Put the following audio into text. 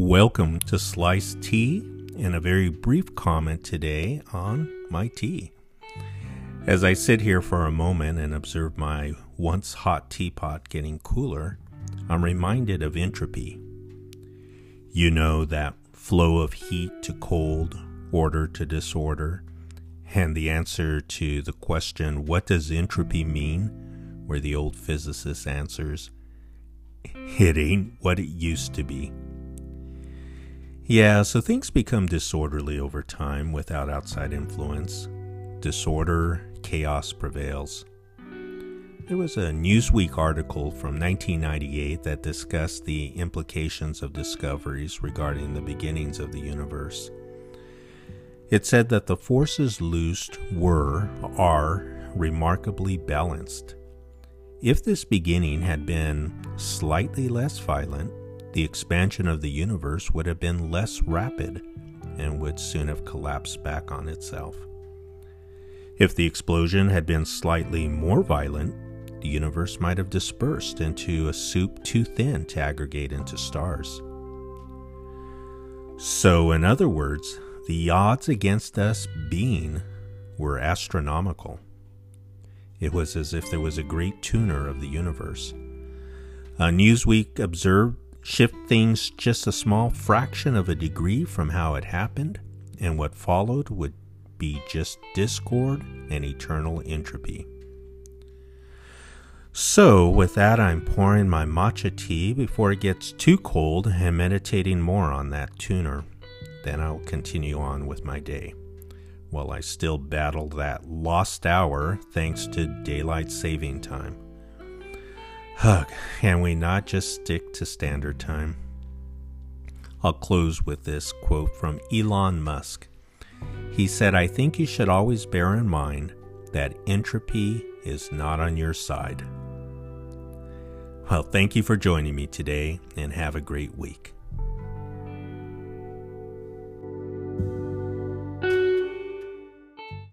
Welcome to Slice Tea and a very brief comment today on my tea. As I sit here for a moment and observe my once hot teapot getting cooler, I'm reminded of entropy. You know that flow of heat to cold, order to disorder, and the answer to the question, what does entropy mean? Where the old physicist answers, it ain't what it used to be. Yeah, so things become disorderly over time without outside influence. Disorder, chaos prevails. There was a Newsweek article from 1998 that discussed the implications of discoveries regarding the beginnings of the universe. It said that the forces loosed were, are, remarkably balanced. If this beginning had been slightly less violent, the expansion of the universe would have been less rapid and would soon have collapsed back on itself. If the explosion had been slightly more violent, the universe might have dispersed into a soup too thin to aggregate into stars. So, in other words, the odds against us being were astronomical. It was as if there was a great tuner of the universe. A Newsweek observed shift things just a small fraction of a degree from how it happened, and what followed would be just discord and eternal entropy. So, with that, I'm pouring my matcha tea before it gets too cold and meditating more on that tuner. Then I'll continue on with my day. While I still battle that lost hour thanks to daylight saving time. Hug, can we not just stick to standard time? I'll close with this quote from Elon Musk. He said, I think you should always bear in mind that entropy is not on your side. Well, thank you for joining me today and have a great week.